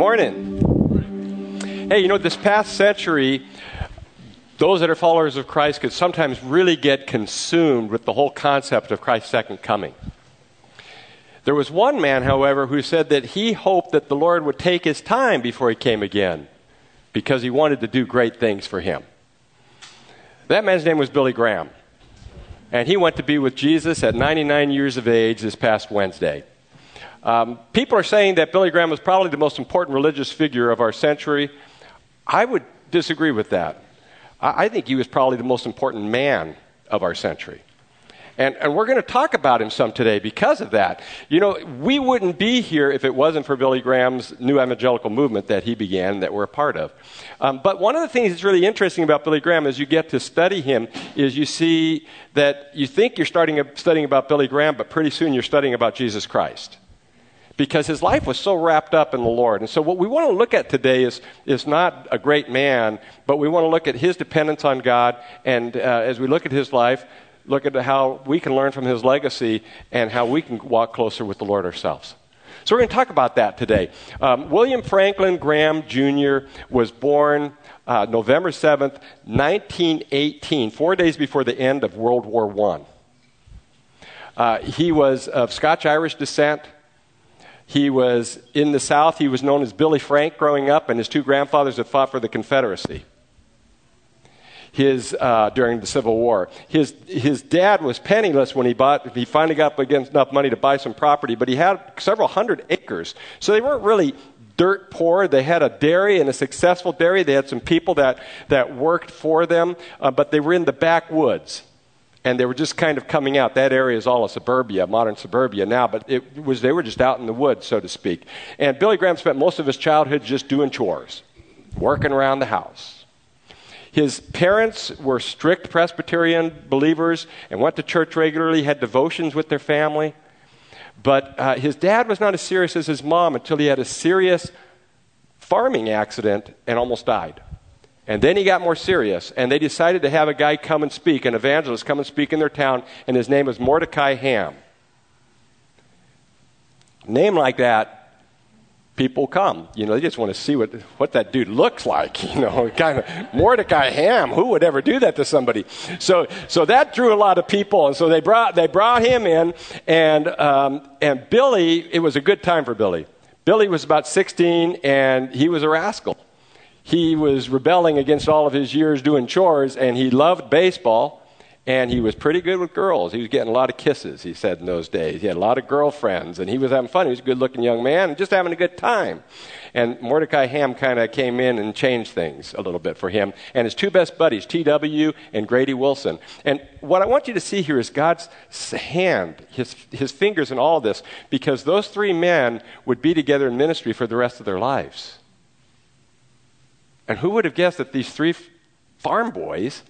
morning. Hey, you know, this past century, those that are followers of Christ could sometimes really get consumed with the whole concept of Christ's second coming. There was one man, however, who said that he hoped that the Lord would take his time before he came again because he wanted to do great things for him. That man's name was Billy Graham. And he went to be with Jesus at 99 years of age this past Wednesday. Um, people are saying that Billy Graham was probably the most important religious figure of our century. I would disagree with that. I, I think he was probably the most important man of our century. And, and we're going to talk about him some today because of that. You know, we wouldn't be here if it wasn't for Billy Graham's new evangelical movement that he began that we're a part of. Um, but one of the things that's really interesting about Billy Graham as you get to study him is you see that you think you're starting studying about Billy Graham, but pretty soon you're studying about Jesus Christ because his life was so wrapped up in the Lord. And so, what we want to look at today is, is not a great man, but we want to look at his dependence on God. And uh, as we look at his life, look at how we can learn from his legacy and how we can walk closer with the Lord ourselves. So, we're going to talk about that today. Um, William Franklin Graham Jr. was born uh, November 7th, 1918, four days before the end of World War I. Uh, he was of Scotch Irish descent. He was in the South. He was known as Billy Frank growing up, and his two grandfathers had fought for the Confederacy. His, uh, during the Civil War. His, his dad was penniless when he bought, he finally got against enough money to buy some property, but he had several hundred acres. So they weren't really dirt poor. They had a dairy and a successful dairy. They had some people that, that worked for them, uh, but they were in the backwoods and they were just kind of coming out. That area is all a suburbia, modern suburbia now, but it was they were just out in the woods, so to speak. And Billy Graham spent most of his childhood just doing chores, working around the house. His parents were strict Presbyterian believers and went to church regularly, had devotions with their family. But uh, his dad was not as serious as his mom until he had a serious farming accident and almost died. And then he got more serious, and they decided to have a guy come and speak, an evangelist come and speak in their town, and his name was Mordecai Ham. Name like that, people come. You know, they just want to see what, what that dude looks like. You know, kind of Mordecai Ham. Who would ever do that to somebody? So, so that drew a lot of people, and so they brought they brought him in, and um, and Billy. It was a good time for Billy. Billy was about 16, and he was a rascal he was rebelling against all of his years doing chores, and he loved baseball, and he was pretty good with girls. He was getting a lot of kisses, he said in those days. He had a lot of girlfriends, and he was having fun. He was a good looking young man and just having a good time. And Mordecai Ham kind of came in and changed things a little bit for him. And his two best buddies, T.W. and Grady Wilson. And what I want you to see here is God's hand, his, his fingers in all this, because those three men would be together in ministry for the rest of their lives. And who would have guessed that these three farm boys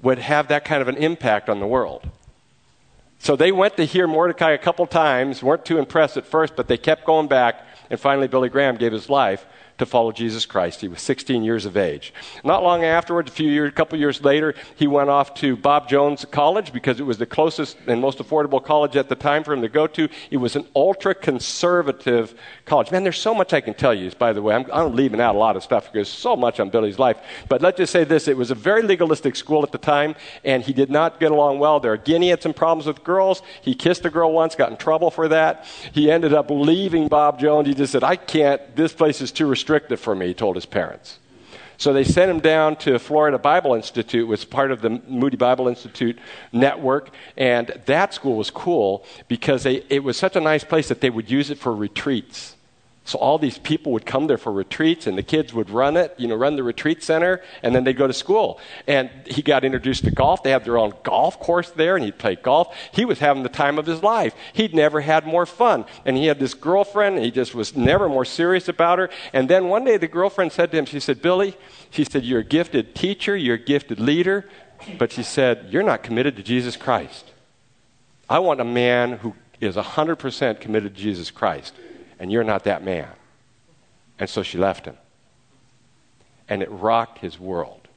would have that kind of an impact on the world? So they went to hear Mordecai a couple times, weren't too impressed at first, but they kept going back, and finally Billy Graham gave his life to follow Jesus Christ. He was 16 years of age. Not long afterwards, a few years, a couple years later, he went off to Bob Jones College because it was the closest and most affordable college at the time for him to go to. It was an ultra conservative college. Man, there's so much I can tell you. By the way, I'm, I'm leaving out a lot of stuff because so much on Billy's life. But let's just say this: it was a very legalistic school at the time, and he did not get along well there. Again, he had some problems with girls. He kissed a girl once, got in trouble for that. He ended up leaving Bob Jones. He just said, "I can't. This place is too restrictive." Restrictive for me, he told his parents. So they sent him down to Florida Bible Institute, was part of the Moody Bible Institute network, and that school was cool because they, it was such a nice place that they would use it for retreats. So all these people would come there for retreats, and the kids would run it, you know, run the retreat center, and then they'd go to school. And he got introduced to golf. They had their own golf course there, and he'd play golf. He was having the time of his life. He'd never had more fun. And he had this girlfriend, and he just was never more serious about her. And then one day the girlfriend said to him, she said, Billy, she said, you're a gifted teacher, you're a gifted leader, but she said, you're not committed to Jesus Christ. I want a man who is 100% committed to Jesus Christ and you're not that man. And so she left him. And it rocked his world.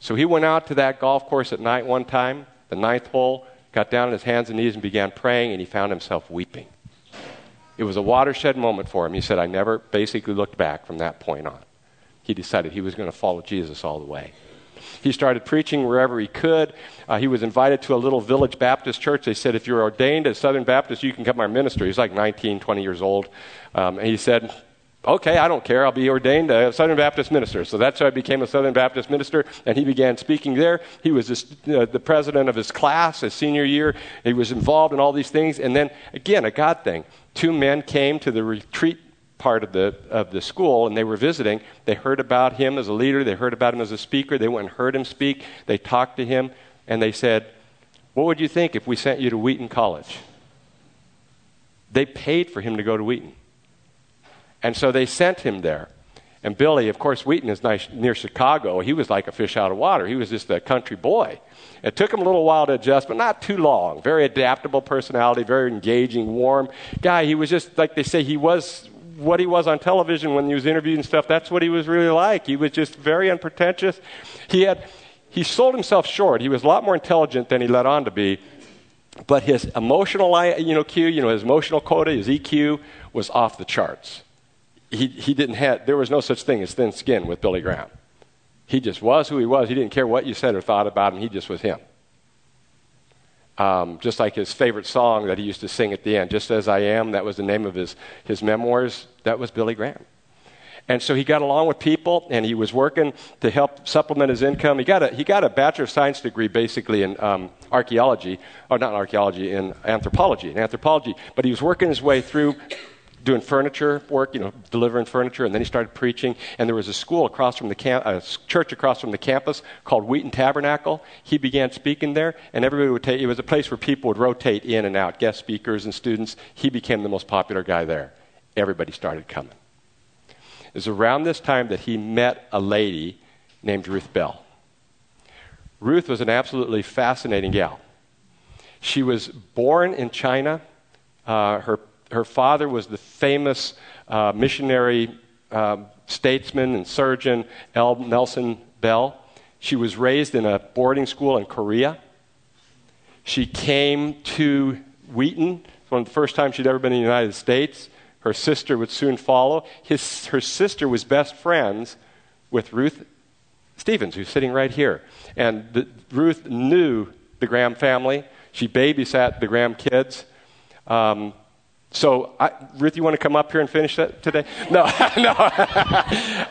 So he went out to that golf course at night one time, the ninth hole, got down on his hands and knees and began praying, and he found himself weeping. It was a watershed moment for him. He said, I never basically looked back from that point on. He decided he was going to follow Jesus all the way. He started preaching wherever he could. Uh, he was invited to a little village Baptist church. They said, if you're ordained as Southern Baptist, you can become our ministry. He's like 19, 20 years old. Um, and he said, okay, I don't care. I'll be ordained a Southern Baptist minister. So that's how I became a Southern Baptist minister, and he began speaking there. He was this, uh, the president of his class his senior year. He was involved in all these things. And then, again, a God thing. Two men came to the retreat part of the, of the school and they were visiting. They heard about him as a leader, they heard about him as a speaker. They went and heard him speak. They talked to him, and they said, What would you think if we sent you to Wheaton College? They paid for him to go to Wheaton. And so they sent him there. And Billy, of course, Wheaton is nice, near Chicago. He was like a fish out of water. He was just a country boy. It took him a little while to adjust, but not too long. Very adaptable personality, very engaging, warm guy. He was just, like they say, he was what he was on television when he was interviewed and stuff. That's what he was really like. He was just very unpretentious. He had, he sold himself short. He was a lot more intelligent than he let on to be. But his emotional, you know, Q, you know, his emotional quota, his EQ was off the charts he, he didn't have, there was no such thing as thin skin with Billy Graham. He just was who he was. He didn't care what you said or thought about him. He just was him. Um, just like his favorite song that he used to sing at the end, Just As I Am, that was the name of his, his memoirs. That was Billy Graham. And so he got along with people, and he was working to help supplement his income. He got a, he got a Bachelor of Science degree basically in um, archaeology, or not archaeology, in anthropology, in anthropology. But he was working his way through doing furniture work, you know, delivering furniture, and then he started preaching. And there was a school across from the camp, a church across from the campus called Wheaton Tabernacle. He began speaking there, and everybody would take. It was a place where people would rotate in and out, guest speakers and students. He became the most popular guy there. Everybody started coming. It was around this time that he met a lady named Ruth Bell. Ruth was an absolutely fascinating gal. She was born in China. Uh, her her father was the famous uh, missionary uh, statesman and surgeon L. Nelson Bell. She was raised in a boarding school in Korea. She came to Wheaton. One of the first times she'd ever been in the United States. Her sister would soon follow. His, her sister was best friends with Ruth Stevens, who's sitting right here. And the, Ruth knew the Graham family. She babysat the Graham kids. Um, so, I, Ruth, you want to come up here and finish that today? No, no.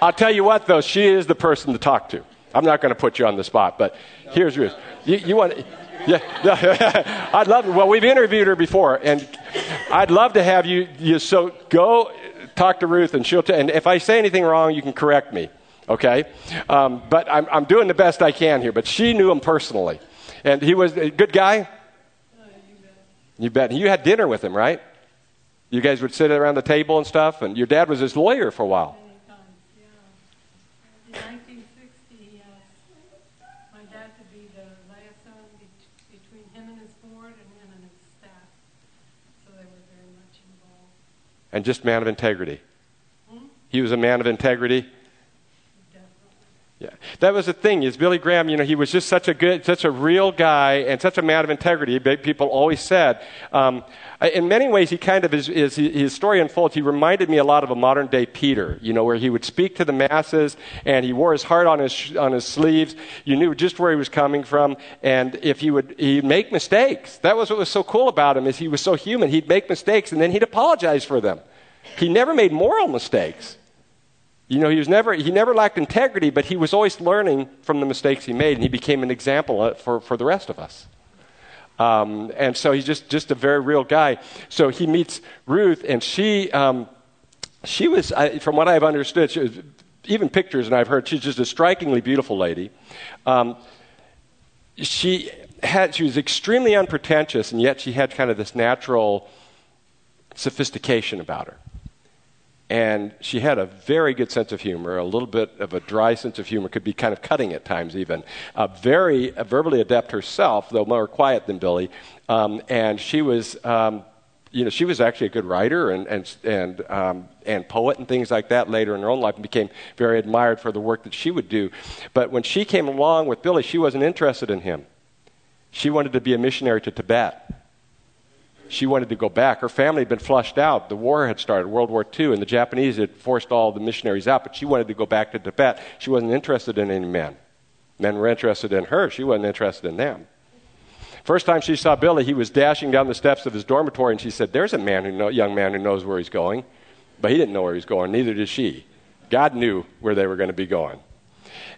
I'll tell you what, though, she is the person to talk to. I'm not going to put you on the spot, but here's Ruth. You, you want, yeah, I'd love. Well, we've interviewed her before, and I'd love to have you. you so go talk to Ruth, and she'll. T- and if I say anything wrong, you can correct me. Okay, um, but I'm, I'm doing the best I can here. But she knew him personally, and he was a good guy. you bet. You had dinner with him, right? You guys would sit around the table and stuff, and your dad was his lawyer for a while. In 1960, my dad could be the liaison between him and his board and him and his staff. So they were very much involved. And just man of integrity. Hmm? He was a man of integrity. Yeah, that was the thing. Is Billy Graham? You know, he was just such a good, such a real guy, and such a man of integrity. People always said. Um, in many ways, he kind of is, is, his story unfolds. He reminded me a lot of a modern day Peter. You know, where he would speak to the masses, and he wore his heart on his on his sleeves. You knew just where he was coming from, and if he would, he'd make mistakes. That was what was so cool about him. Is he was so human. He'd make mistakes, and then he'd apologize for them. He never made moral mistakes. You know, he, was never, he never lacked integrity, but he was always learning from the mistakes he made, and he became an example uh, for, for the rest of us. Um, and so he's just, just a very real guy. So he meets Ruth, and she, um, she was, from what I've understood, was, even pictures and I've heard, she's just a strikingly beautiful lady. Um, she, had, she was extremely unpretentious, and yet she had kind of this natural sophistication about her. And she had a very good sense of humor, a little bit of a dry sense of humor, could be kind of cutting at times even. Uh, very verbally adept herself, though more quiet than Billy. Um, and she was, um, you know, she was actually a good writer and, and, and, um, and poet and things like that later in her own life and became very admired for the work that she would do. But when she came along with Billy, she wasn't interested in him. She wanted to be a missionary to Tibet. She wanted to go back. Her family had been flushed out. The war had started, World War II, and the Japanese had forced all the missionaries out, but she wanted to go back to Tibet. She wasn't interested in any men. Men were interested in her. She wasn't interested in them. First time she saw Billy, he was dashing down the steps of his dormitory, and she said, There's a man who know, young man who knows where he's going. But he didn't know where he was going, neither did she. God knew where they were going to be going.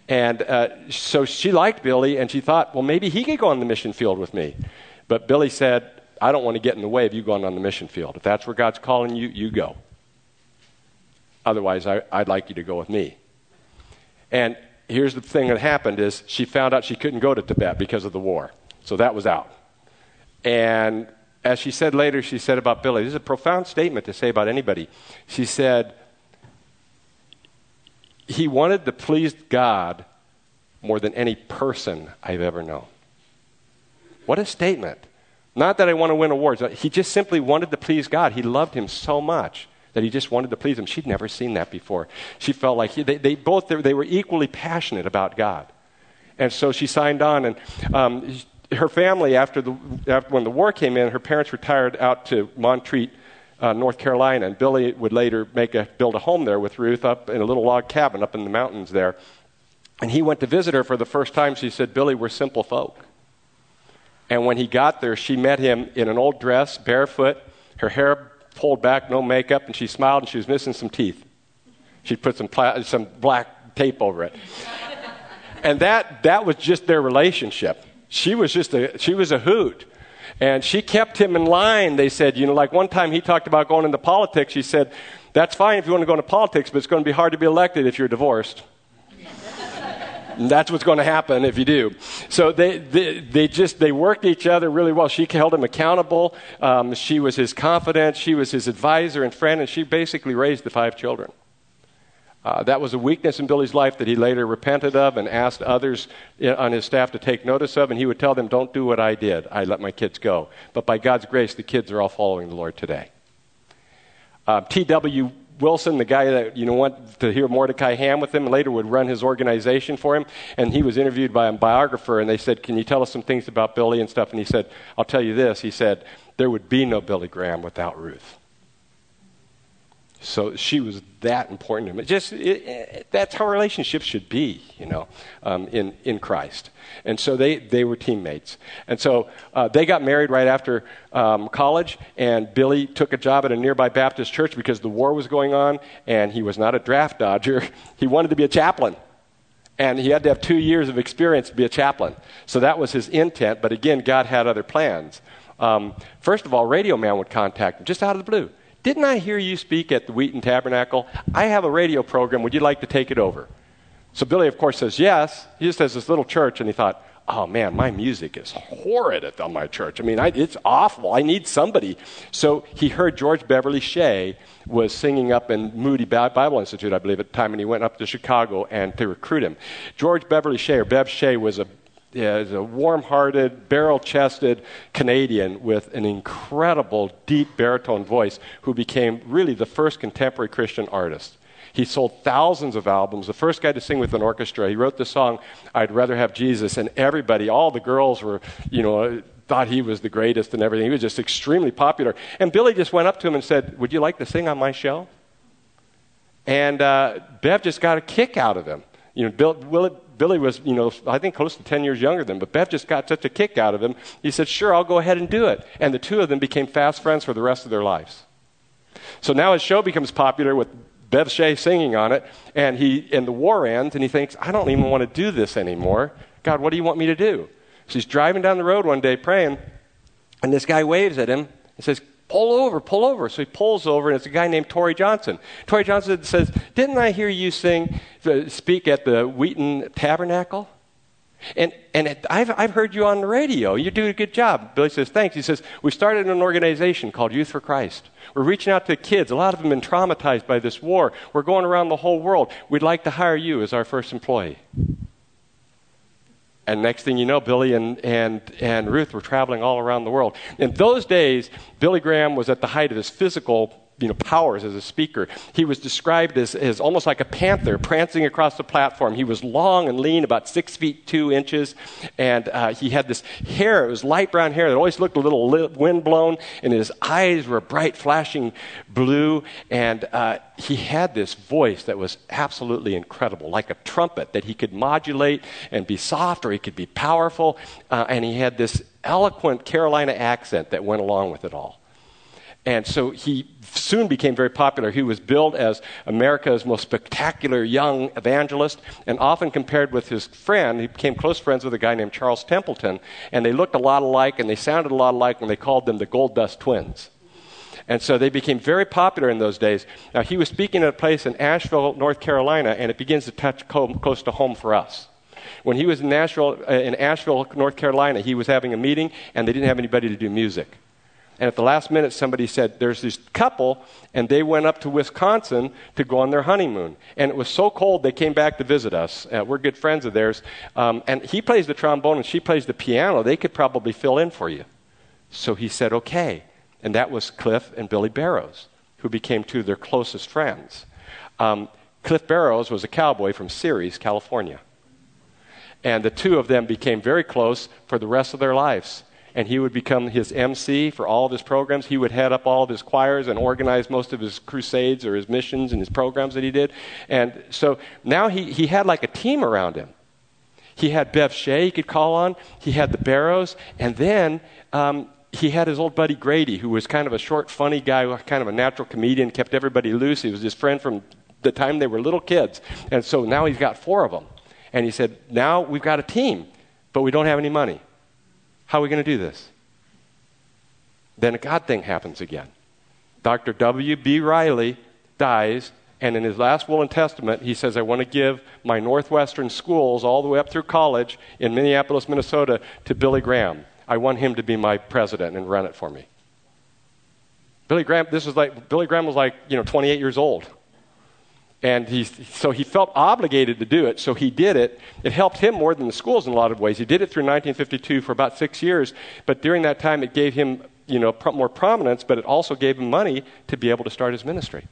And uh, so she liked Billy, and she thought, well, maybe he could go on the mission field with me. But Billy said, I don't want to get in the way of you going on the mission field. If that's where God's calling you, you go. Otherwise, I, would like you to go with me. And here's the thing that happened is she found out she couldn't go to Tibet because of the war. So that was out. And as she said later, she said about Billy, this is a profound statement to say about anybody. She said, he wanted to please God more than any person I've ever known. What a statement. Not that I want to win awards. He just simply wanted to please God. He loved him so much that he just wanted to please him. She'd never seen that before. She felt like he, they, they, both they were equally passionate about God. And so she signed on, and um, her family, after, the, after when the war came in, her parents retired out to Montreat, uh, North Carolina, and Billy would later make a, build a home there with Ruth up in a little log cabin up in the mountains there. And he went to visit her for the first time. She said, Billy, we're simple folk. And when he got there, she met him in an old dress, barefoot, her hair pulled back, no makeup, and she smiled and she was missing some teeth. She'd put some, pla- some black tape over it. and that, that was just their relationship. She was just a, she was a hoot. And she kept him in line. They said, you know, like one time he talked about going into politics. She said, that's fine if you want to go into politics, but it's going to be hard to be elected if you're divorced. And that's what's going to happen if you do. So they, they, they, just, they worked each other really well. She held him accountable. Um, she was his confidant. She was his advisor and friend, and she basically raised the five children. Uh, that was a weakness in Billy's life that he later repented of and asked others on his staff to take notice of, and he would tell them, Don't do what I did. I let my kids go. But by God's grace, the kids are all following the Lord today. Uh, T.W. Wilson, the guy that you know went to hear Mordecai Ham with him, later would run his organization for him, and he was interviewed by a biographer, and they said, "Can you tell us some things about Billy and stuff?" And he said, "I'll tell you this." He said, "There would be no Billy Graham without Ruth." So she was that important to him. It just it, it, that's how relationships should be, you know, um, in in Christ. And so they they were teammates. And so uh, they got married right after um, college. And Billy took a job at a nearby Baptist church because the war was going on, and he was not a draft dodger. He wanted to be a chaplain. And he had to have two years of experience to be a chaplain. So that was his intent. But again, God had other plans. Um, first of all, Radio Man would contact him just out of the blue. Didn't I hear you speak at the Wheaton Tabernacle? I have a radio program. Would you like to take it over? So Billy, of course, says yes. He just has this little church, and he thought, oh man, my music is horrid at my church. I mean, I, it's awful. I need somebody. So he heard George Beverly Shea was singing up in Moody Bible Institute, I believe, at the time, and he went up to Chicago and to recruit him. George Beverly Shea, or Bev Shea, was a is a warm hearted, barrel chested Canadian with an incredible, deep baritone voice who became really the first contemporary Christian artist. He sold thousands of albums, the first guy to sing with an orchestra. He wrote the song, I'd Rather Have Jesus, and everybody, all the girls were, you know, thought he was the greatest and everything. He was just extremely popular. And Billy just went up to him and said, Would you like to sing on my show? And uh, Bev just got a kick out of him. You know, Bill, Billy was, you know, I think close to 10 years younger than him, but Bev just got such a kick out of him. He said, Sure, I'll go ahead and do it. And the two of them became fast friends for the rest of their lives. So now his show becomes popular with Bev Shea singing on it, and, he, and the war ends, and he thinks, I don't even want to do this anymore. God, what do you want me to do? So he's driving down the road one day praying, and this guy waves at him and says, pull over, pull over. So he pulls over, and it's a guy named Torrey Johnson. Torrey Johnson says, Didn't I hear you sing, speak at the Wheaton Tabernacle? And, and it, I've, I've heard you on the radio. You do a good job. Billy says, Thanks. He says, We started an organization called Youth for Christ. We're reaching out to kids. A lot of them have been traumatized by this war. We're going around the whole world. We'd like to hire you as our first employee. And next thing you know, Billy and, and, and Ruth were traveling all around the world. In those days, Billy Graham was at the height of his physical you know, powers as a speaker. He was described as, as almost like a panther prancing across the platform. He was long and lean, about six feet two inches, and uh, he had this hair. It was light brown hair that always looked a little wind blown, and his eyes were bright, flashing blue, and uh, he had this voice that was absolutely incredible, like a trumpet that he could modulate and be soft or he could be powerful, uh, and he had this eloquent Carolina accent that went along with it all. And so he soon became very popular. He was billed as America's most spectacular young evangelist, and often compared with his friend. He became close friends with a guy named Charles Templeton, and they looked a lot alike and they sounded a lot alike, and they called them the Gold Dust Twins. And so they became very popular in those days. Now, he was speaking at a place in Asheville, North Carolina, and it begins to touch close to home for us. When he was in Nashville, uh, in Asheville, North Carolina, he was having a meeting, and they didn't have anybody to do music. And at the last minute, somebody said, There's this couple, and they went up to Wisconsin to go on their honeymoon. And it was so cold, they came back to visit us. Uh, we're good friends of theirs. Um, and he plays the trombone, and she plays the piano. They could probably fill in for you. So he said, Okay. And that was Cliff and Billie Barrows, who became two of their closest friends. Um, Cliff Barrows was a cowboy from Ceres, California. And the two of them became very close for the rest of their lives and he would become his MC for all of his programs. He would head up all of his choirs and organize most of his crusades or his missions and his programs that he did. And so now he, he had like a team around him. He had Bev Shea he could call on, he had the Barrows, and then um, he had his old buddy Grady, who was kind of a short, funny guy, kind of a natural comedian, kept everybody loose. He was his friend from the time they were little kids. And so now he's got four of them. And he said, Now we've got a team, but we don't have any money. How are we going to do this? Then a God thing happens again. Dr. W.B. Riley dies, and in his last will and testament, he says, I want to give my Northwestern schools all the way up through college in Minneapolis, Minnesota, to Billy Graham. I want him to be my president and run it for me. Billy Graham, this was like, Billy Graham was like, you know, 28 years old. And he, so he felt obligated to do it, so he did it. It helped him more than the schools in a lot of ways. He did it through 1952 for about six years, but during that time it gave him you know, more prominence, but it also gave him money to be able to start his ministry.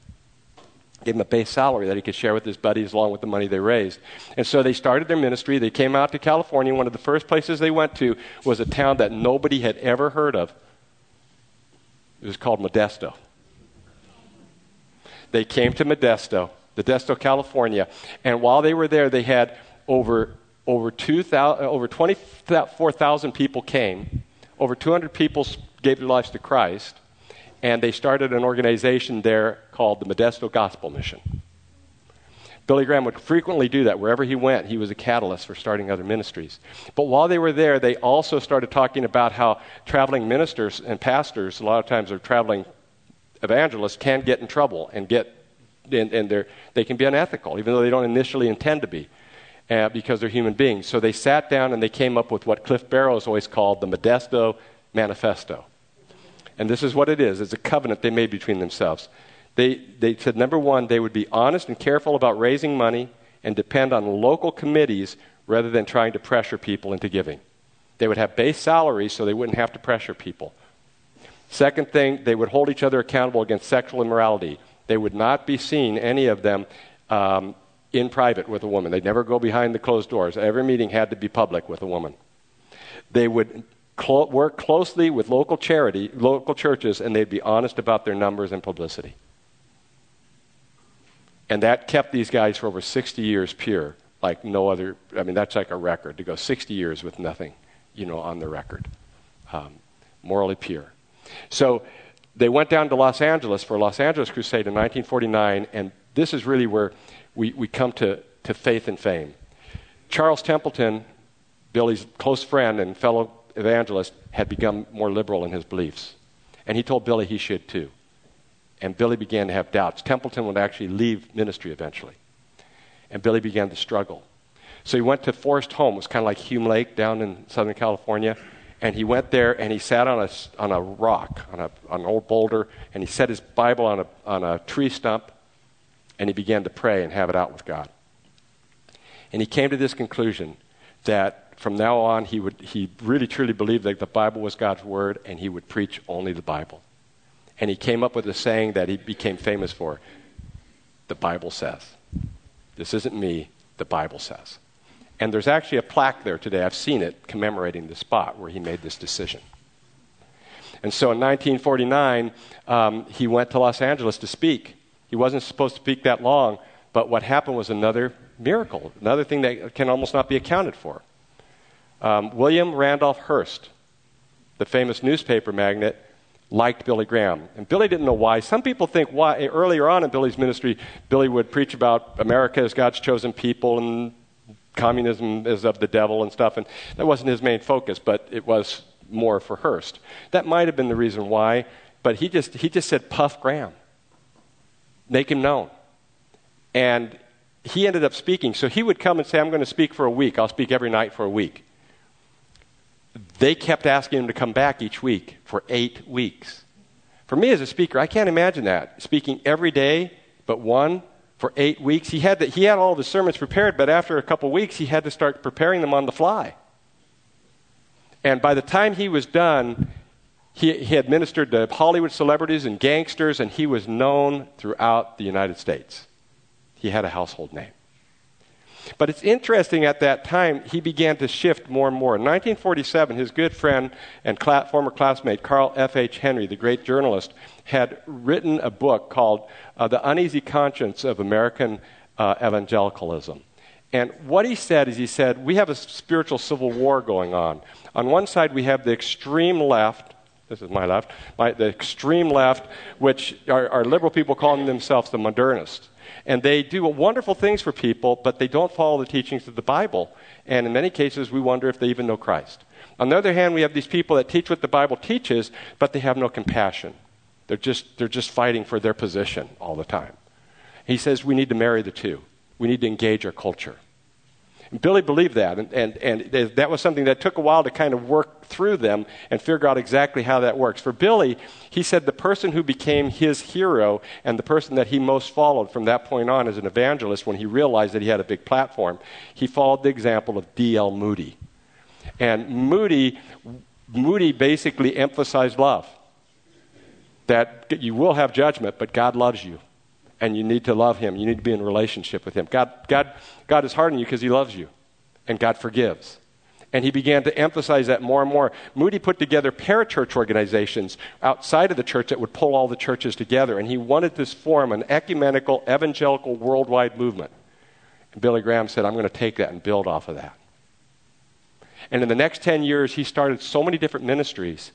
Gave him a base salary that he could share with his buddies along with the money they raised. And so they started their ministry. They came out to California. One of the first places they went to was a town that nobody had ever heard of. It was called Modesto. They came to Modesto Modesto, California. And while they were there, they had over, over, 2, uh, over 24,000 people came. Over 200 people gave their lives to Christ. And they started an organization there called the Modesto Gospel Mission. Billy Graham would frequently do that. Wherever he went, he was a catalyst for starting other ministries. But while they were there, they also started talking about how traveling ministers and pastors, a lot of times, are traveling evangelists, can get in trouble and get and, and they can be unethical, even though they don't initially intend to be, uh, because they're human beings. So they sat down and they came up with what Cliff Barrows always called the Modesto Manifesto. And this is what it is it's a covenant they made between themselves. They, they said, number one, they would be honest and careful about raising money and depend on local committees rather than trying to pressure people into giving. They would have base salaries so they wouldn't have to pressure people. Second thing, they would hold each other accountable against sexual immorality. They would not be seen, any of them, um, in private with a woman. They'd never go behind the closed doors. Every meeting had to be public with a woman. They would work closely with local charity, local churches, and they'd be honest about their numbers and publicity. And that kept these guys for over 60 years pure, like no other. I mean, that's like a record to go 60 years with nothing, you know, on the record. Um, morally pure. So they went down to Los Angeles for a Los Angeles Crusade in 1949, and this is really where we, we come to, to faith and fame. Charles Templeton, Billy's close friend and fellow evangelist, had become more liberal in his beliefs. And he told Billy he should too. And Billy began to have doubts. Templeton would actually leave ministry eventually. And Billy began to struggle. So he went to Forest Home. It was kind of like Hume Lake down in Southern California. And he went there and he sat on a, on a rock, on, a, on an old boulder, and he set his Bible on a, on a tree stump, and he began to pray and have it out with God. And he came to this conclusion that from now on he, would, he really truly believed that the Bible was God's word and he would preach only the Bible. And he came up with a saying that he became famous for The Bible says. This isn't me, the Bible says. And there's actually a plaque there today, I've seen it, commemorating the spot where he made this decision. And so in 1949, um, he went to Los Angeles to speak. He wasn't supposed to speak that long, but what happened was another miracle, another thing that can almost not be accounted for. Um, William Randolph Hearst, the famous newspaper magnate, liked Billy Graham. And Billy didn't know why. Some people think why earlier on in Billy's ministry, Billy would preach about America as God's chosen people and communism is of the devil and stuff. And that wasn't his main focus, but it was more for Hearst. That might have been the reason why, but he just, he just said, Puff Graham. Make him known. And he ended up speaking. So he would come and say, I'm going to speak for a week. I'll speak every night for a week. They kept asking him to come back each week for eight weeks. For me as a speaker, I can't imagine that. Speaking every day, but one for eight weeks. He had, the, he had all the sermons prepared, but after a couple weeks, he had to start preparing them on the fly. And by the time he was done, he, he had ministered to Hollywood celebrities and gangsters, and he was known throughout the United States. He had a household name. But it's interesting at that time, he began to shift more and more. In 1947, his good friend and cl- former classmate, Carl F.H. Henry, the great journalist, had written a book called uh, The Uneasy Conscience of American uh, Evangelicalism. And what he said is he said, We have a spiritual civil war going on. On one side, we have the extreme left. This is my left. My, the extreme left, which are, are liberal people calling themselves the modernists. And they do wonderful things for people, but they don't follow the teachings of the Bible. And in many cases, we wonder if they even know Christ. On the other hand, we have these people that teach what the Bible teaches, but they have no compassion. They're just, they're just fighting for their position all the time. He says we need to marry the two. We need to engage our culture. And Billy believed that, and, and, and that was something that took a while to kind of work through them and figure out exactly how that works. For Billy, he said the person who became his hero and the person that he most followed from that point on as an evangelist when he realized that he had a big platform, he followed the example of D.L. Moody. And Moody, Moody basically emphasized love. That you will have judgment, but God loves you and you need to love him. You need to be in relationship with him. God, God, God is hard on you because he loves you, and God forgives. And he began to emphasize that more and more. Moody put together parachurch organizations outside of the church that would pull all the churches together. And he wanted this form an ecumenical, evangelical, worldwide movement. And Billy Graham said, I'm going to take that and build off of that. And in the next 10 years, he started so many different ministries.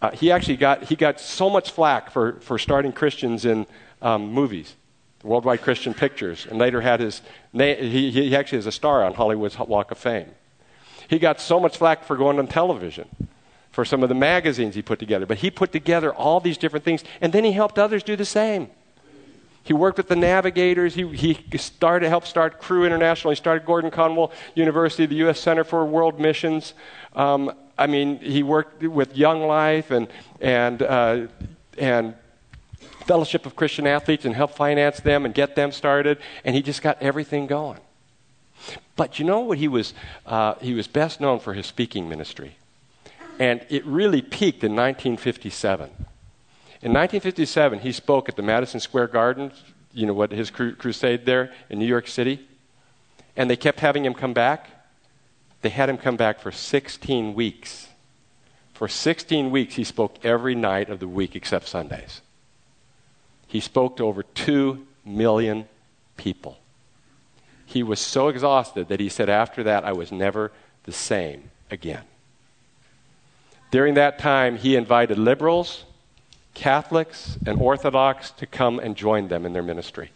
Uh, he actually got, he got so much flack for, for starting Christians in um, movies, Worldwide Christian Pictures, and later had his name, he, he actually is a star on Hollywood's Walk of Fame. He got so much flack for going on television, for some of the magazines he put together, but he put together all these different things, and then he helped others do the same. He worked with the navigators. He, he started, helped start Cru International. He started Gordon Conwell University, the U.S. Center for World Missions. Um, I mean, he worked with Young Life and, and, uh, and Fellowship of Christian Athletes and help finance them and get them started, and he just got everything going. But you know what he was? Uh, he was best known for his speaking ministry, and it really peaked in 1957. In 1957, he spoke at the Madison Square Garden. You know what his cru- crusade there in New York City, and they kept having him come back. They had him come back for 16 weeks. For 16 weeks, he spoke every night of the week except Sundays. He spoke to over 2 million people. He was so exhausted that he said, After that, I was never the same again. During that time, he invited liberals, Catholics, and Orthodox to come and join them in their ministry.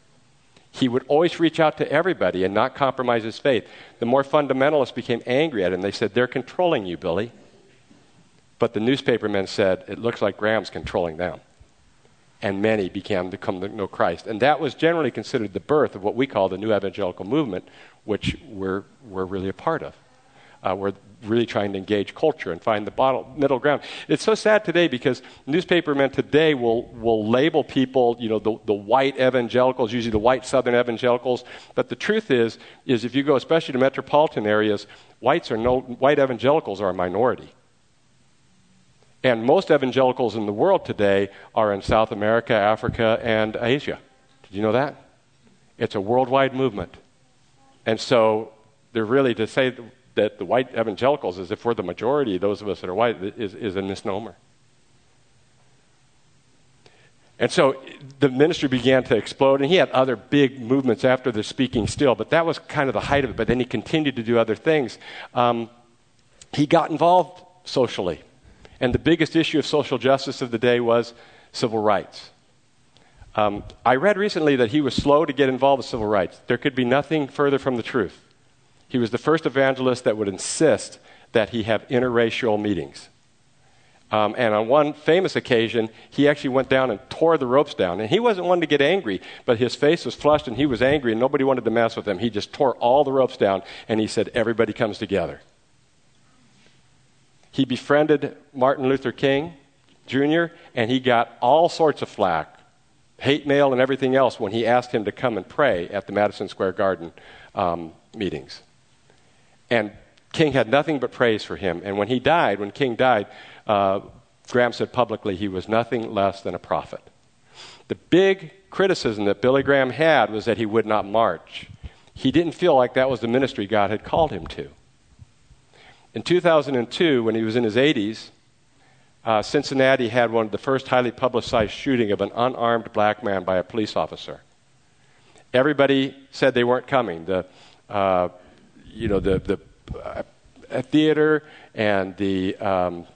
He would always reach out to everybody and not compromise his faith. The more fundamentalists became angry at him. They said, They're controlling you, Billy. But the newspapermen said, It looks like Graham's controlling them and many began to come to know Christ. And that was generally considered the birth of what we call the new evangelical movement, which we're, we're really a part of. Uh, we're really trying to engage culture and find the bottle, middle ground. It's so sad today because newspapermen today will, will label people, you know, the, the white evangelicals, usually the white southern evangelicals. But the truth is, is if you go especially to metropolitan areas, whites are no, white evangelicals are a minority. And most evangelicals in the world today are in South America, Africa, and Asia. Did you know that? It's a worldwide movement. And so they're really to say that the white evangelicals, as if we're the majority, those of us that are white, is, is a misnomer. And so the ministry began to explode, and he had other big movements after the speaking still, but that was kind of the height of it. But then he continued to do other things. Um, he got involved socially, and the biggest issue of social justice of the day was civil rights. Um, I read recently that he was slow to get involved with civil rights. There could be nothing further from the truth. He was the first evangelist that would insist that he have interracial meetings. Um, and on one famous occasion, he actually went down and tore the ropes down. And he wasn't one to get angry, but his face was flushed and he was angry and nobody wanted to mess with him. He just tore all the ropes down and he said, Everybody comes together. He befriended Martin Luther King Jr., and he got all sorts of flack, hate mail, and everything else when he asked him to come and pray at the Madison Square Garden um, meetings. And King had nothing but praise for him. And when he died, when King died, uh, Graham said publicly he was nothing less than a prophet. The big criticism that Billy Graham had was that he would not march. He didn't feel like that was the ministry God had called him to. In 2002, when he was in his 80s, uh, Cincinnati had one of the first highly publicized shooting of an unarmed black man by a police officer. Everybody said they weren't coming. The, uh, you know, the, the uh, theater and the um,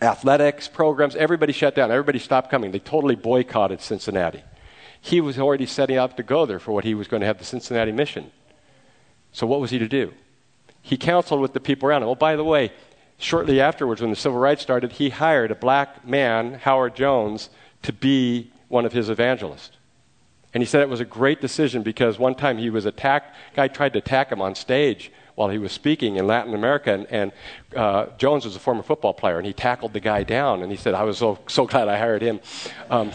athletics programs, everybody shut down. Everybody stopped coming. They totally boycotted Cincinnati. He was already setting up to go there for what he was going to have the Cincinnati mission. So, what was he to do? He counseled with the people around him. Oh, by the way, shortly afterwards, when the civil rights started, he hired a black man, Howard Jones, to be one of his evangelists. And he said it was a great decision because one time he was attacked, a guy tried to attack him on stage while he was speaking in Latin America. And, and uh, Jones was a former football player, and he tackled the guy down. And he said, I was so, so glad I hired him. Um,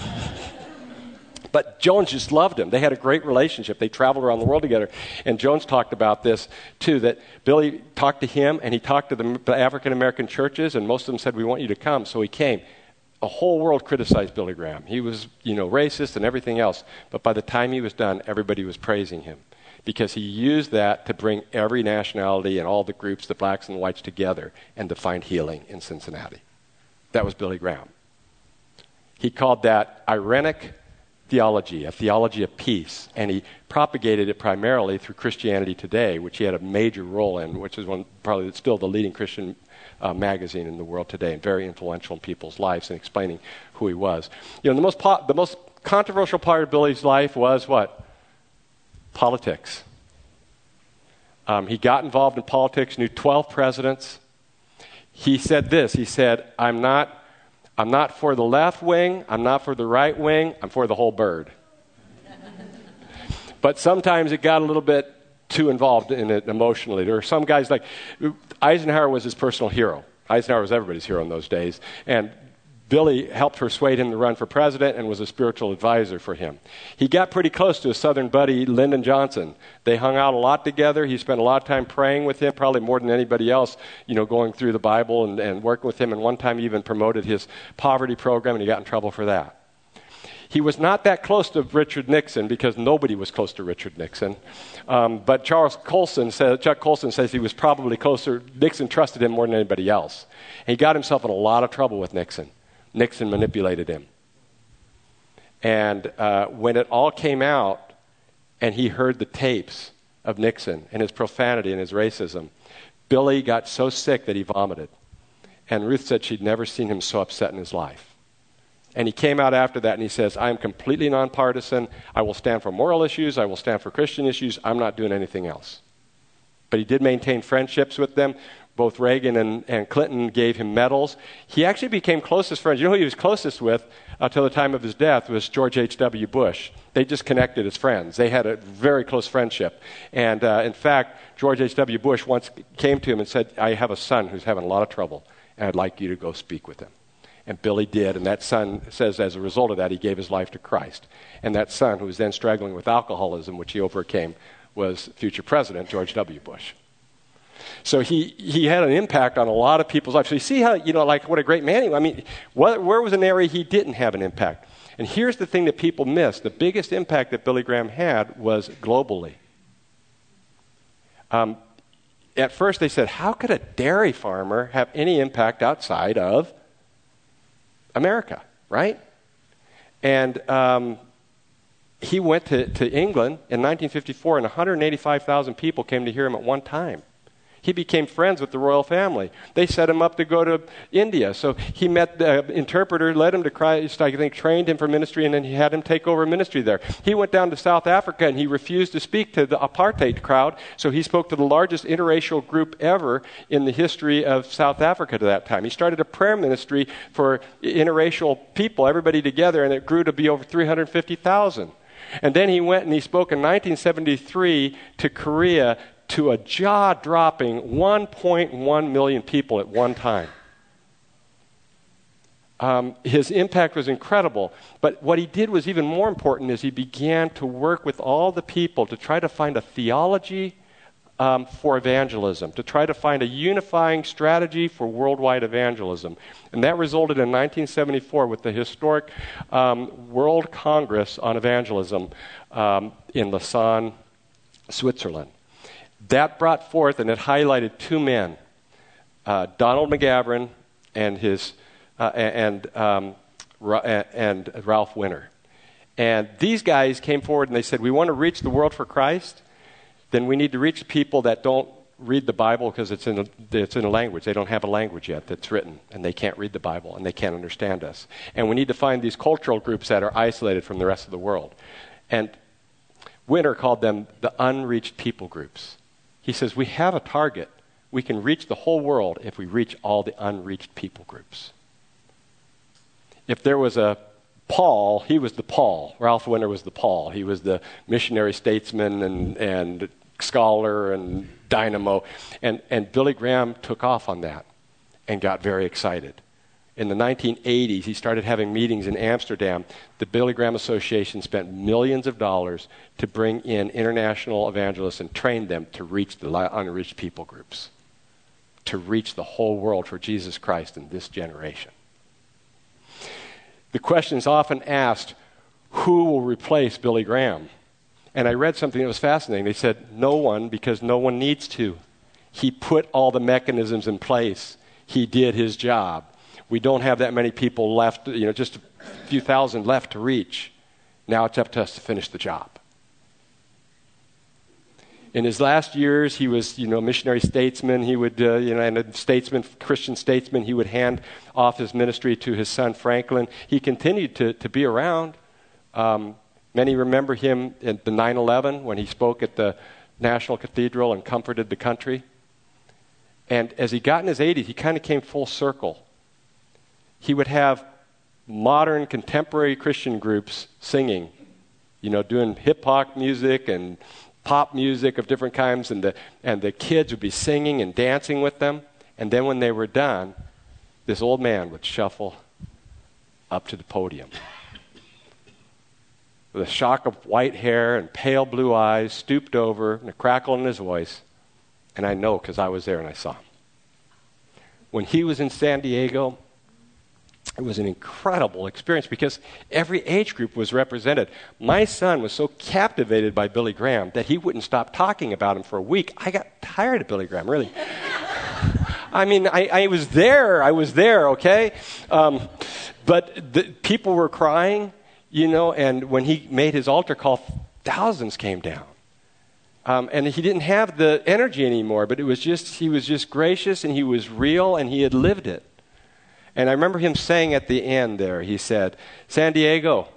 but Jones just loved him. They had a great relationship. They traveled around the world together. And Jones talked about this, too, that Billy talked to him, and he talked to the African American churches, and most of them said, We want you to come. So he came the whole world criticized Billy Graham. He was, you know, racist and everything else. But by the time he was done, everybody was praising him because he used that to bring every nationality and all the groups, the blacks and the whites, together and to find healing in Cincinnati. That was Billy Graham. He called that Irenic theology, a theology of peace, and he propagated it primarily through Christianity Today, which he had a major role in, which is one probably still the leading Christian uh, magazine in the world today, and very influential in people's lives in explaining who he was. You know, the most po- the most controversial part of Billy's life was what politics. Um, he got involved in politics, knew 12 presidents. He said this He said, I'm not, I'm not for the left wing, I'm not for the right wing, I'm for the whole bird. but sometimes it got a little bit too involved in it emotionally. There were some guys like Eisenhower was his personal hero. Eisenhower was everybody's hero in those days. And Billy helped persuade him to run for president and was a spiritual advisor for him. He got pretty close to his southern buddy, Lyndon Johnson. They hung out a lot together. He spent a lot of time praying with him, probably more than anybody else, you know, going through the Bible and, and working with him. And one time he even promoted his poverty program, and he got in trouble for that. He was not that close to Richard Nixon because nobody was close to Richard Nixon. Um, but Charles Colson says, Chuck Colson says he was probably closer. Nixon trusted him more than anybody else. And he got himself in a lot of trouble with Nixon. Nixon manipulated him. And uh, when it all came out, and he heard the tapes of Nixon and his profanity and his racism, Billy got so sick that he vomited. And Ruth said she'd never seen him so upset in his life. And he came out after that and he says, I am completely nonpartisan. I will stand for moral issues. I will stand for Christian issues. I'm not doing anything else. But he did maintain friendships with them both Reagan and, and Clinton gave him medals. He actually became closest friends. You know who he was closest with until uh, the time of his death was George H.W. Bush. They just connected as friends. They had a very close friendship. And uh, in fact, George H.W. Bush once came to him and said, I have a son who's having a lot of trouble, and I'd like you to go speak with him. And Billy did, and that son says as a result of that, he gave his life to Christ. And that son, who was then struggling with alcoholism, which he overcame, was future president George W. Bush. So he, he had an impact on a lot of people's lives. So you see how, you know, like what a great man he was. I mean, what, where was an area he didn't have an impact? And here's the thing that people miss the biggest impact that Billy Graham had was globally. Um, at first, they said, How could a dairy farmer have any impact outside of America, right? And um, he went to, to England in 1954, and 185,000 people came to hear him at one time. He became friends with the royal family. They set him up to go to India. So he met the interpreter, led him to Christ, I think, trained him for ministry, and then he had him take over ministry there. He went down to South Africa and he refused to speak to the apartheid crowd, so he spoke to the largest interracial group ever in the history of South Africa to that time. He started a prayer ministry for interracial people, everybody together, and it grew to be over 350,000. And then he went and he spoke in 1973 to Korea to a jaw dropping 1.1 million people at one time. Um, his impact was incredible. But what he did was even more important is he began to work with all the people to try to find a theology um, for evangelism, to try to find a unifying strategy for worldwide evangelism. And that resulted in 1974 with the historic um, World Congress on Evangelism um, in Lausanne, Switzerland. That brought forth and it highlighted two men uh, Donald McGavran and, his, uh, and, um, and Ralph Winter. And these guys came forward and they said, We want to reach the world for Christ then we need to reach people that don't read the Bible because it's in, it's in a language. They don't have a language yet that's written, and they can't read the Bible, and they can't understand us. And we need to find these cultural groups that are isolated from the rest of the world. And Winter called them the unreached people groups. He says, We have a target. We can reach the whole world if we reach all the unreached people groups. If there was a Paul, he was the Paul. Ralph Winter was the Paul. He was the missionary statesman and, and scholar and dynamo. And, and Billy Graham took off on that and got very excited. In the 1980s, he started having meetings in Amsterdam. The Billy Graham Association spent millions of dollars to bring in international evangelists and train them to reach the unreached people groups, to reach the whole world for Jesus Christ in this generation. The question is often asked who will replace Billy Graham? And I read something that was fascinating. They said, no one, because no one needs to. He put all the mechanisms in place, he did his job. We don't have that many people left, you know, just a few thousand left to reach. Now it's up to us to finish the job. In his last years, he was, you know, a missionary statesman. He would, uh, you know, and a statesman, Christian statesman. He would hand off his ministry to his son Franklin. He continued to, to be around. Um, Many remember him at the 9 11 when he spoke at the National Cathedral and comforted the country. And as he got in his 80s, he kind of came full circle. He would have modern contemporary Christian groups singing, you know, doing hip hop music and pop music of different kinds, and the, and the kids would be singing and dancing with them. And then when they were done, this old man would shuffle up to the podium with a shock of white hair and pale blue eyes, stooped over, and a crackle in his voice. And I know because I was there and I saw him. When he was in San Diego, it was an incredible experience because every age group was represented. My son was so captivated by Billy Graham that he wouldn't stop talking about him for a week. I got tired of Billy Graham, really. I mean, I, I, was there. I was there, okay? Um, but the, people were crying you know, and when he made his altar call, thousands came down. Um, and he didn't have the energy anymore, but it was just, he was just gracious and he was real and he had lived it. And I remember him saying at the end there, he said, San Diego,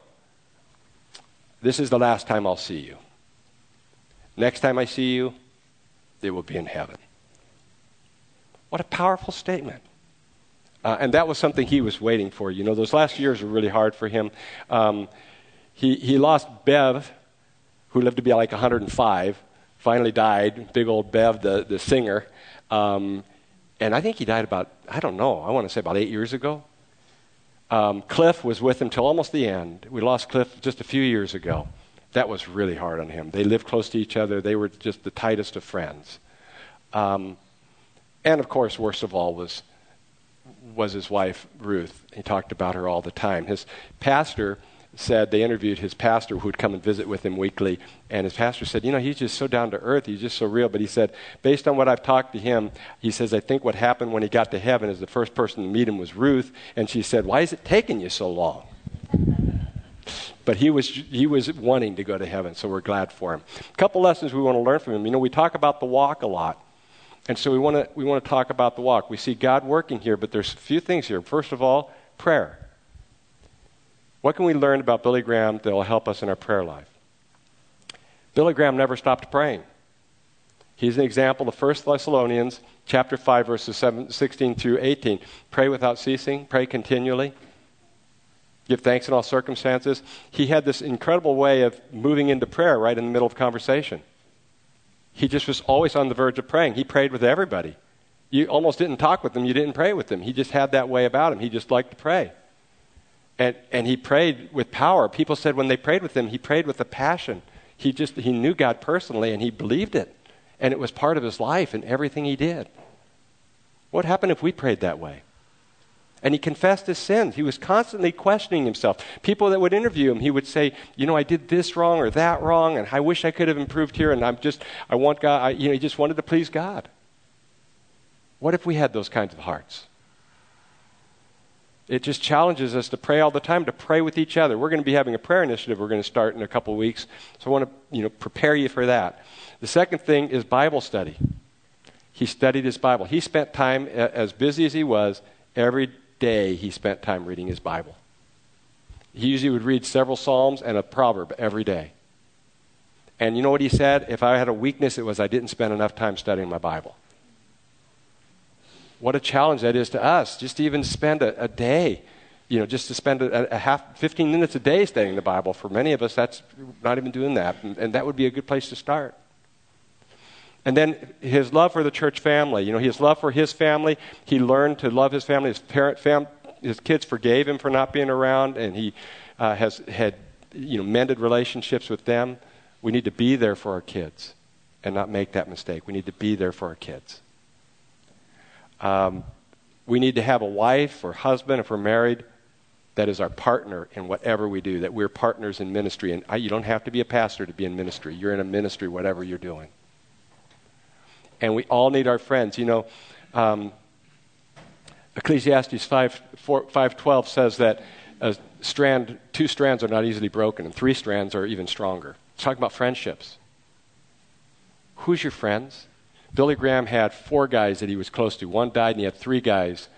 this is the last time I'll see you. Next time I see you, it will be in heaven. What a powerful statement. Uh, and that was something he was waiting for. You know, those last years were really hard for him. Um, he, he lost Bev, who lived to be like 105, finally died. Big old Bev, the, the singer. Um, and I think he died about, I don't know, I want to say about eight years ago. Um, Cliff was with him till almost the end. We lost Cliff just a few years ago. That was really hard on him. They lived close to each other, they were just the tightest of friends. Um, And of course, worst of all was was his wife Ruth. He talked about her all the time. His pastor said they interviewed his pastor who would come and visit with him weekly, and his pastor said, "You know, he's just so down to earth. He's just so real." But he said, based on what I've talked to him, he says, "I think what happened when he got to heaven is the first person to meet him was Ruth, and she said, "Why is it taking you so long?" But he was, he was wanting to go to heaven, so we're glad for him. A couple lessons we want to learn from him. You know, we talk about the walk a lot. And so we want to we want to talk about the walk. We see God working here, but there's a few things here. First of all, prayer. What can we learn about Billy Graham that will help us in our prayer life? Billy Graham never stopped praying. He's an example of 1 Thessalonians chapter 5 verses 7, 16 through 18. Pray without ceasing, pray continually. Give thanks in all circumstances. He had this incredible way of moving into prayer right in the middle of conversation. He just was always on the verge of praying. He prayed with everybody. You almost didn't talk with them, you didn't pray with them. He just had that way about him. He just liked to pray. And, and he prayed with power. People said when they prayed with him, he prayed with a passion. He just he knew God personally and he believed it. And it was part of his life and everything he did. What happened if we prayed that way? And he confessed his sins. He was constantly questioning himself. People that would interview him, he would say, You know, I did this wrong or that wrong, and I wish I could have improved here, and I'm just, I want God, I, you know, he just wanted to please God. What if we had those kinds of hearts? It just challenges us to pray all the time, to pray with each other. We're going to be having a prayer initiative we're going to start in a couple of weeks, so I want to, you know, prepare you for that. The second thing is Bible study. He studied his Bible. He spent time, as busy as he was, every day he spent time reading his Bible. He usually would read several Psalms and a proverb every day. And you know what he said? If I had a weakness, it was I didn't spend enough time studying my Bible. What a challenge that is to us, just to even spend a, a day, you know, just to spend a, a, half, 15 minutes a day studying the Bible. For many of us, that's not even doing that. And, and that would be a good place to start. And then his love for the church family. You know, his love for his family. He learned to love his family. His parent, fam, his kids forgave him for not being around, and he uh, has had you know mended relationships with them. We need to be there for our kids, and not make that mistake. We need to be there for our kids. Um, we need to have a wife or husband if we're married that is our partner in whatever we do. That we're partners in ministry, and I, you don't have to be a pastor to be in ministry. You're in a ministry, whatever you're doing and we all need our friends. You know, um, Ecclesiastes 5, 4, 5.12 says that strand, two strands are not easily broken, and three strands are even stronger. It's talking about friendships. Who's your friends? Billy Graham had four guys that he was close to. One died, and he had three guys.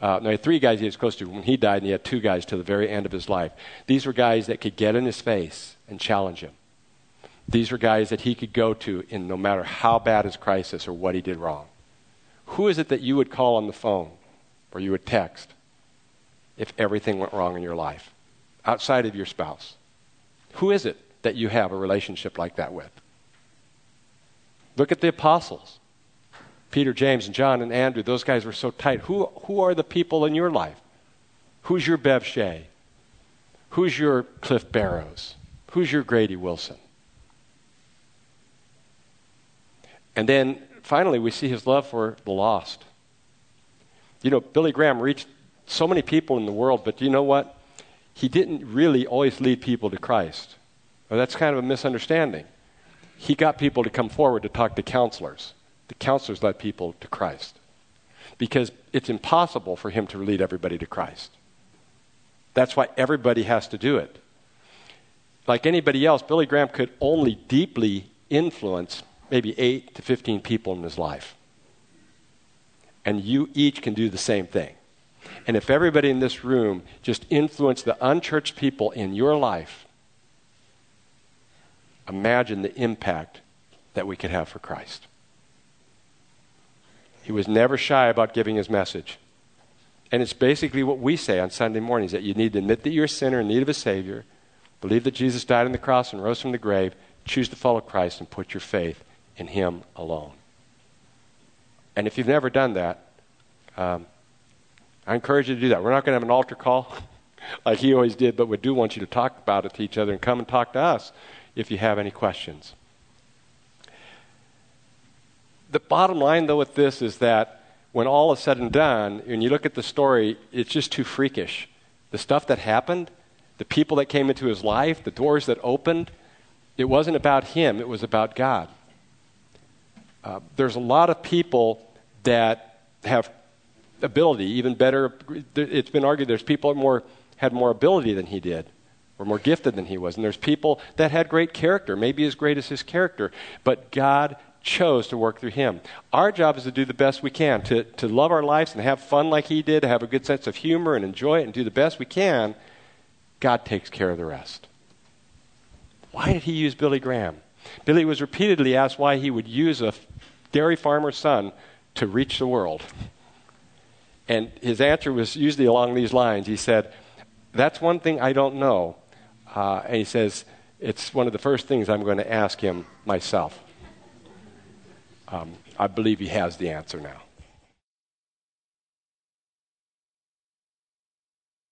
Uh, no, he had three guys he was close to when he died, and he had two guys to the very end of his life. These were guys that could get in his face and challenge him. These were guys that he could go to in no matter how bad his crisis or what he did wrong. Who is it that you would call on the phone or you would text if everything went wrong in your life outside of your spouse? Who is it that you have a relationship like that with? Look at the apostles. Peter, James, and John, and Andrew, those guys were so tight. Who, who are the people in your life? Who's your Bev Shea? Who's your Cliff Barrows? Who's your Grady Wilson? And then finally, we see his love for the lost. You know, Billy Graham reached so many people in the world, but you know what? He didn't really always lead people to Christ. Well, that's kind of a misunderstanding. He got people to come forward to talk to counselors. The counselors led people to Christ. Because it's impossible for him to lead everybody to Christ. That's why everybody has to do it. Like anybody else, Billy Graham could only deeply influence maybe 8 to 15 people in his life. And you each can do the same thing. And if everybody in this room just influenced the unchurched people in your life, imagine the impact that we could have for Christ. He was never shy about giving his message. And it's basically what we say on Sunday mornings that you need to admit that you're a sinner in need of a Savior, believe that Jesus died on the cross and rose from the grave, choose to follow Christ, and put your faith in Him alone. And if you've never done that, um, I encourage you to do that. We're not going to have an altar call like he always did, but we do want you to talk about it to each other and come and talk to us if you have any questions. The bottom line, though, with this is that when all is said and done, when you look at the story, it's just too freakish. The stuff that happened, the people that came into his life, the doors that opened, it wasn't about him, it was about God. Uh, there's a lot of people that have ability, even better. It's been argued there's people that more, had more ability than he did, or more gifted than he was. And there's people that had great character, maybe as great as his character. But God chose to work through him. Our job is to do the best we can, to, to love our lives and have fun like he did, to have a good sense of humor and enjoy it and do the best we can. God takes care of the rest. Why did he use Billy Graham? Billy was repeatedly asked why he would use a dairy farmer's son to reach the world. And his answer was usually along these lines. He said, That's one thing I don't know. Uh, and he says, It's one of the first things I'm going to ask him myself. Um, I believe he has the answer now.